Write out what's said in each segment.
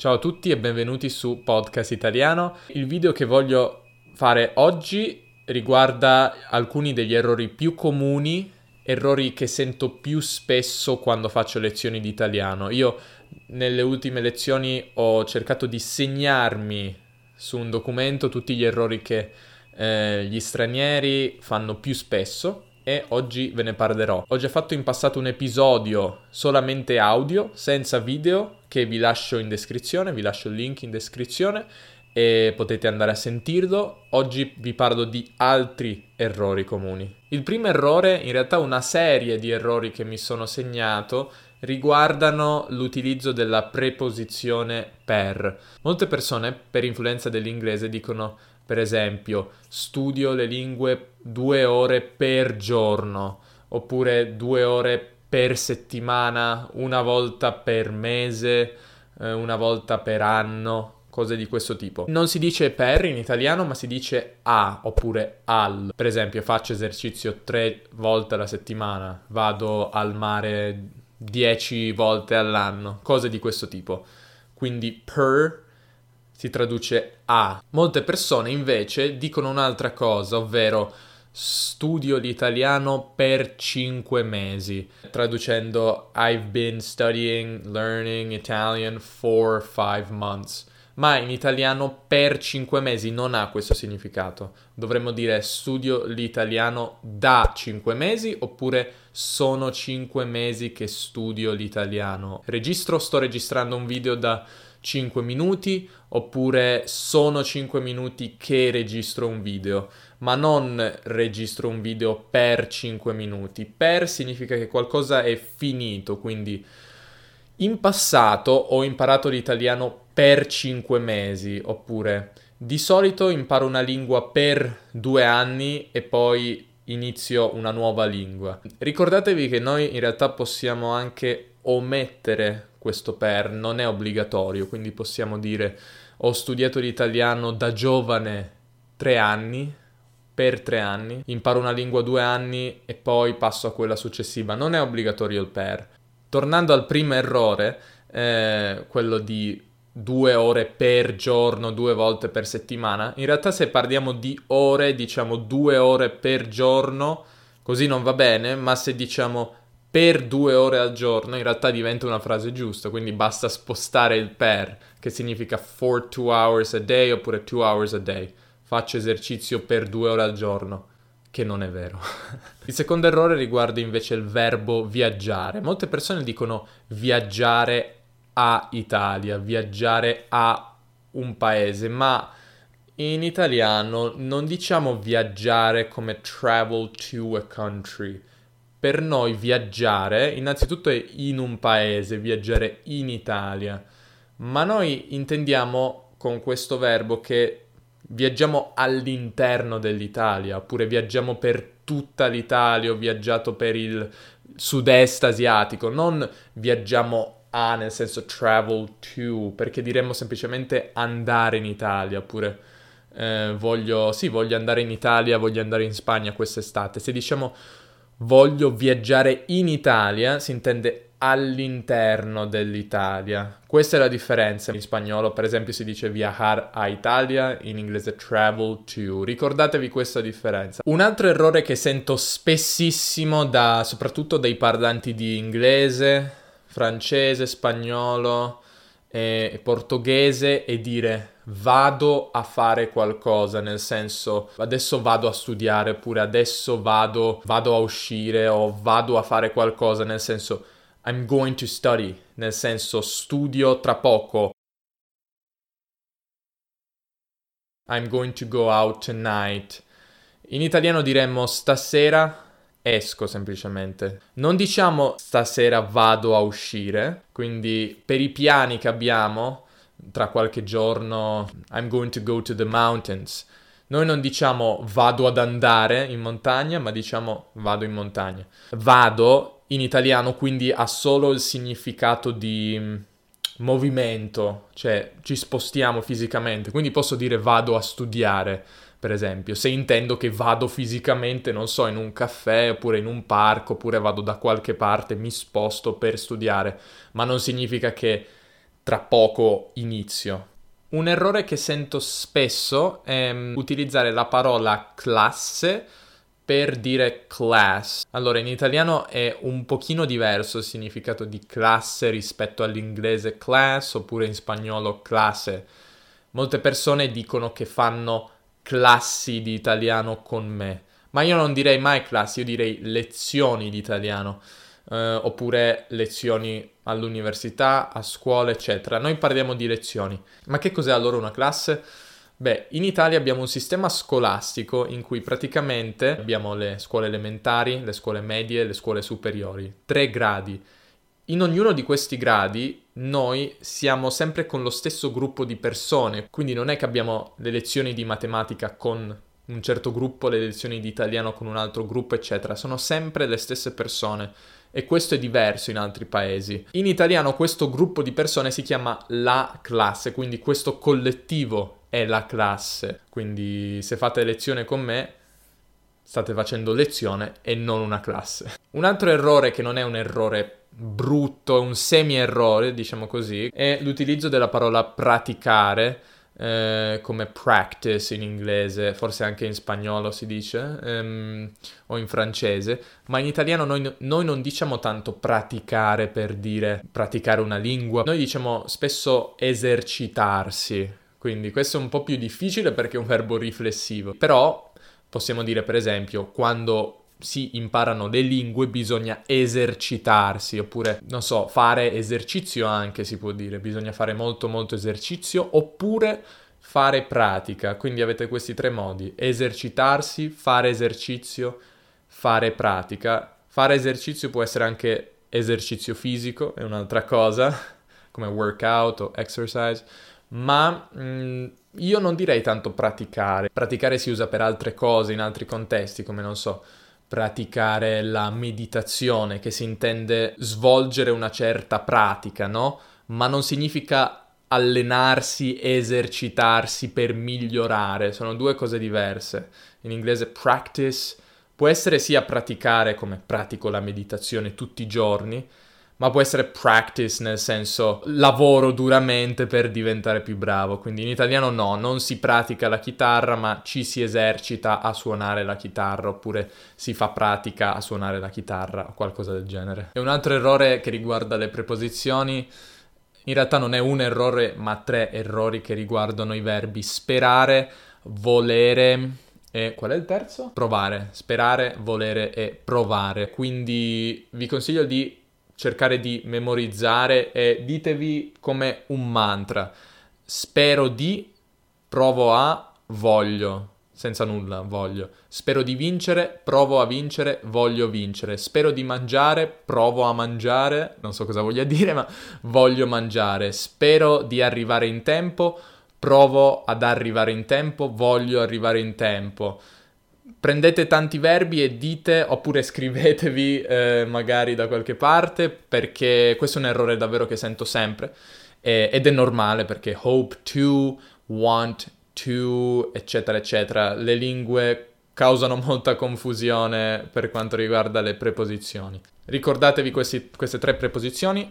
Ciao a tutti e benvenuti su Podcast Italiano. Il video che voglio fare oggi riguarda alcuni degli errori più comuni, errori che sento più spesso quando faccio lezioni di italiano. Io nelle ultime lezioni ho cercato di segnarmi su un documento tutti gli errori che eh, gli stranieri fanno più spesso e oggi ve ne parlerò. Ho già fatto in passato un episodio solamente audio, senza video, che vi lascio in descrizione, vi lascio il link in descrizione e potete andare a sentirlo. Oggi vi parlo di altri errori comuni. Il primo errore, in realtà una serie di errori che mi sono segnato, riguardano l'utilizzo della preposizione per. Molte persone, per influenza dell'inglese, dicono per esempio studio le lingue due ore per giorno, oppure due ore per settimana, una volta per mese, eh, una volta per anno, cose di questo tipo. Non si dice per in italiano, ma si dice a oppure al. Per esempio, faccio esercizio tre volte alla settimana, vado al mare dieci volte all'anno, cose di questo tipo. Quindi per si traduce a. Molte persone invece dicono un'altra cosa, ovvero studio l'italiano per cinque mesi, traducendo I've been studying, learning Italian for five months ma in italiano per cinque mesi non ha questo significato. Dovremmo dire studio l'italiano da cinque mesi oppure sono cinque mesi che studio l'italiano. Registro, sto registrando un video da 5 minuti oppure sono 5 minuti che registro un video, ma non registro un video per 5 minuti. Per significa che qualcosa è finito, quindi in passato ho imparato l'italiano per 5 mesi, oppure di solito imparo una lingua per due anni e poi inizio una nuova lingua. Ricordatevi che noi in realtà possiamo anche omettere questo per, non è obbligatorio, quindi possiamo dire ho studiato l'italiano da giovane tre anni, per tre anni, imparo una lingua due anni e poi passo a quella successiva. Non è obbligatorio il per. Tornando al primo errore, eh, quello di due ore per giorno, due volte per settimana, in realtà se parliamo di ore, diciamo due ore per giorno, così non va bene, ma se diciamo per due ore al giorno, in realtà diventa una frase giusta, quindi basta spostare il per, che significa for two hours a day oppure two hours a day. Faccio esercizio per due ore al giorno che non è vero. Il secondo errore riguarda invece il verbo viaggiare. Molte persone dicono viaggiare a Italia, viaggiare a un paese, ma in italiano non diciamo viaggiare come travel to a country. Per noi viaggiare innanzitutto è in un paese, viaggiare in Italia, ma noi intendiamo con questo verbo che viaggiamo all'interno dell'Italia, oppure viaggiamo per tutta l'Italia, ho viaggiato per il sud-est asiatico, non viaggiamo a nel senso travel to, perché diremmo semplicemente andare in Italia, oppure eh, voglio, sì, voglio andare in Italia, voglio andare in Spagna quest'estate. Se diciamo voglio viaggiare in Italia, si intende all'interno dell'Italia. Questa è la differenza. In spagnolo, per esempio, si dice viajar a Italia, in inglese travel to. Ricordatevi questa differenza. Un altro errore che sento spessissimo da soprattutto dai parlanti di inglese, francese, spagnolo e portoghese è dire vado a fare qualcosa, nel senso adesso vado a studiare oppure adesso vado, vado a uscire o vado a fare qualcosa, nel senso I'm going to study, nel senso studio tra poco. I'm going to go out tonight. In italiano diremmo stasera esco semplicemente. Non diciamo stasera vado a uscire, quindi per i piani che abbiamo tra qualche giorno I'm going to go to the mountains. Noi non diciamo vado ad andare in montagna, ma diciamo vado in montagna. Vado in italiano quindi ha solo il significato di mm, movimento, cioè ci spostiamo fisicamente, quindi posso dire vado a studiare, per esempio, se intendo che vado fisicamente, non so, in un caffè oppure in un parco, oppure vado da qualche parte, mi sposto per studiare, ma non significa che tra poco inizio. Un errore che sento spesso è mm, utilizzare la parola classe per dire class. Allora, in italiano è un pochino diverso il significato di classe rispetto all'inglese class oppure in spagnolo classe. Molte persone dicono che fanno classi di italiano con me, ma io non direi mai classi, io direi lezioni di italiano. Uh, oppure lezioni all'università, a scuola, eccetera. Noi parliamo di lezioni. Ma che cos'è allora una classe? Beh, in Italia abbiamo un sistema scolastico in cui praticamente abbiamo le scuole elementari, le scuole medie, le scuole superiori, tre gradi. In ognuno di questi gradi noi siamo sempre con lo stesso gruppo di persone, quindi non è che abbiamo le lezioni di matematica con un certo gruppo, le lezioni di italiano con un altro gruppo, eccetera, sono sempre le stesse persone e questo è diverso in altri paesi. In italiano questo gruppo di persone si chiama la classe, quindi questo collettivo è la classe. Quindi se fate lezione con me, state facendo lezione e non una classe. Un altro errore che non è un errore brutto, un semi-errore, diciamo così, è l'utilizzo della parola praticare. Eh, come practice in inglese, forse anche in spagnolo si dice, ehm, o in francese, ma in italiano noi, noi, non diciamo tanto praticare per dire praticare una lingua, noi diciamo spesso esercitarsi, quindi questo è un po' più difficile perché è un verbo riflessivo. Però possiamo dire per esempio quando si imparano le lingue bisogna esercitarsi oppure non so fare esercizio anche si può dire. Bisogna fare molto molto esercizio oppure fare pratica. Quindi avete questi tre modi. Esercitarsi fare esercizio fare pratica. Fare esercizio può essere anche esercizio fisico è un'altra cosa come workout o exercise ma mh, mm, io non direi tanto praticare. Praticare si usa per altre cose, in altri contesti, come non so, praticare la meditazione, che si intende svolgere una certa pratica, no? Ma non significa allenarsi, esercitarsi per migliorare, sono due cose diverse. In inglese practice può essere sia praticare come pratico la meditazione tutti i giorni, ma può essere practice nel senso lavoro duramente per diventare più bravo. Quindi in italiano no, non si pratica la chitarra, ma ci si esercita a suonare la chitarra oppure si fa pratica a suonare la chitarra o qualcosa del genere. E un altro errore che riguarda le preposizioni in realtà non è un errore, ma tre errori che riguardano i verbi sperare, volere e qual è il terzo? Provare, sperare, volere e provare. Quindi vi consiglio di cercare di memorizzare e ditevi come un mantra. Spero di, provo a, voglio. Senza nulla, voglio. Spero di vincere, provo a vincere, voglio vincere. Spero di mangiare, provo a mangiare. Non so cosa voglia dire, ma voglio mangiare. Spero di arrivare in tempo, provo ad arrivare in tempo, voglio arrivare in tempo prendete tanti verbi e dite oppure scrivetevi eh, magari da qualche parte perché questo è un errore davvero che sento sempre eh, ed è normale perché hope to, want to, eccetera, eccetera. Le lingue causano molta confusione per quanto riguarda le preposizioni. Ricordatevi questi, queste tre preposizioni,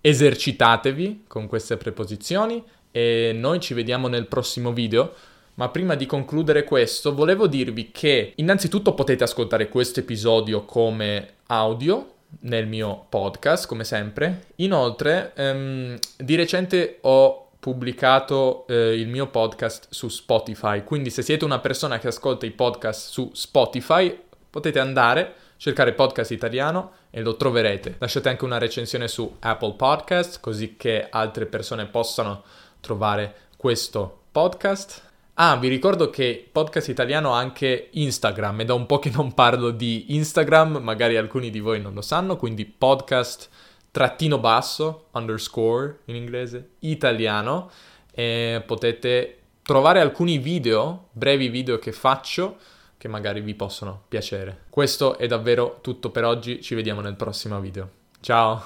esercitatevi con queste preposizioni e noi ci vediamo nel prossimo video ma prima di concludere questo, volevo dirvi che innanzitutto potete ascoltare questo episodio come audio nel mio podcast, come sempre. Inoltre, ehm, di recente ho pubblicato eh, il mio podcast su Spotify, quindi se siete una persona che ascolta i podcast su Spotify, potete andare, cercare podcast italiano e lo troverete. Lasciate anche una recensione su Apple Podcast, così che altre persone possano trovare questo podcast. Ah, vi ricordo che Podcast Italiano ha anche Instagram, è da un po' che non parlo di Instagram, magari alcuni di voi non lo sanno, quindi podcast trattino basso, underscore in inglese, italiano, e potete trovare alcuni video, brevi video che faccio, che magari vi possono piacere. Questo è davvero tutto per oggi, ci vediamo nel prossimo video. Ciao!